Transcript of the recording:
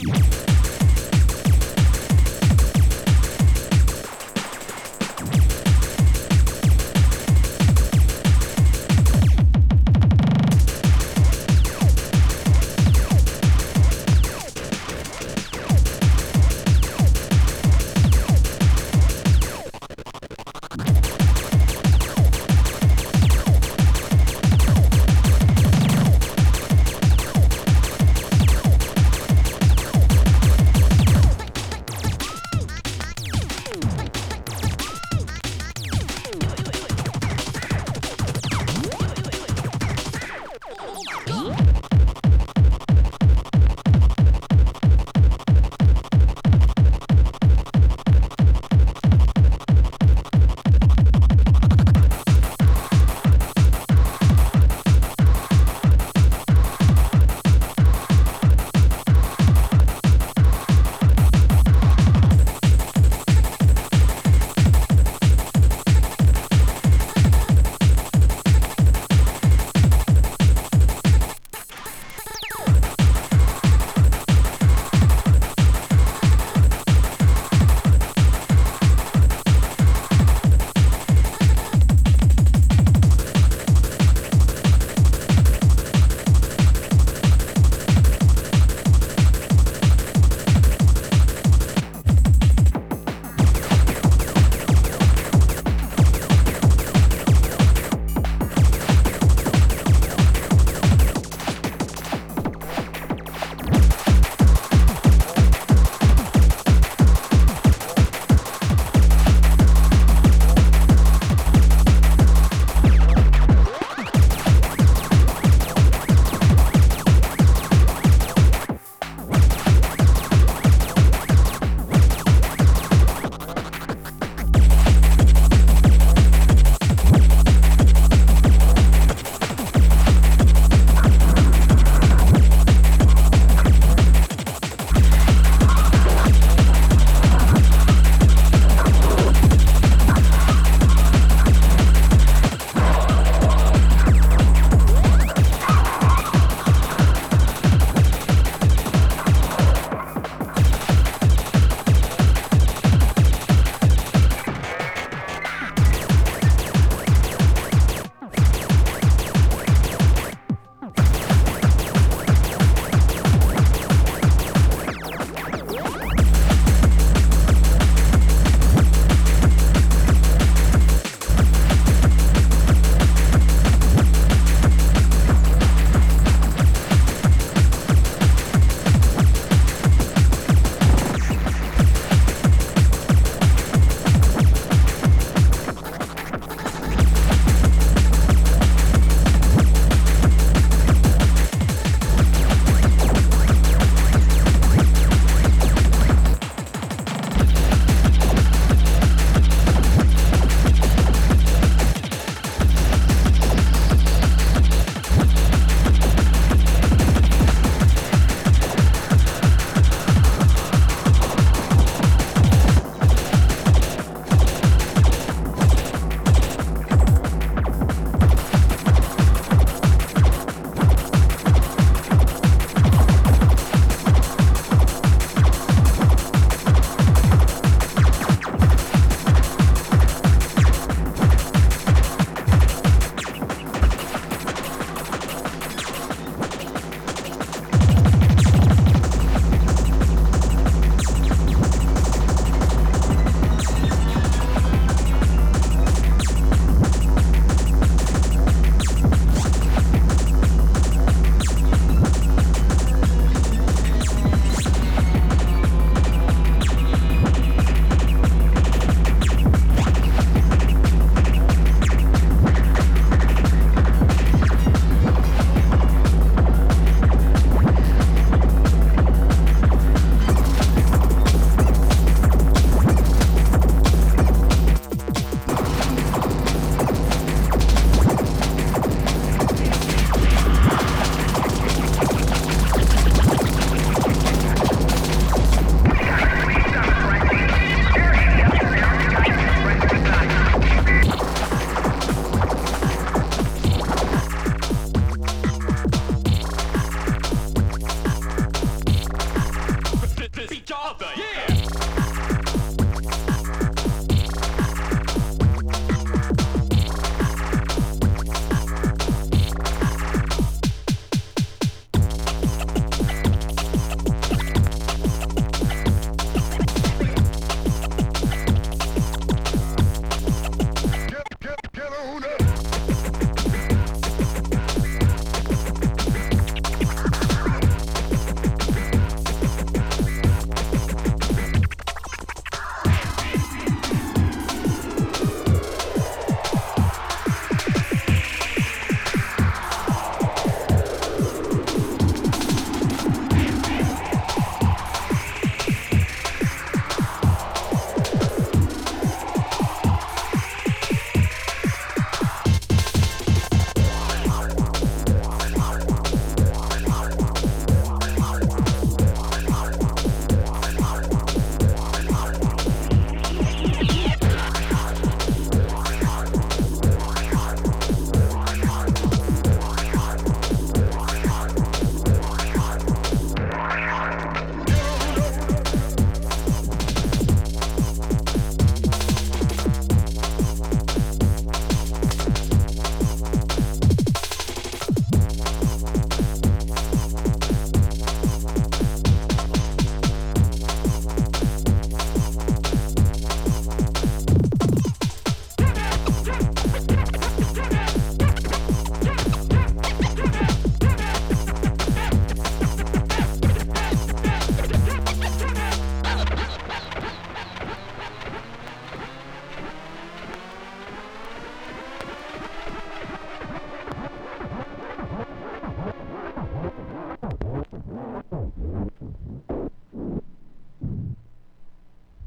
Yeah.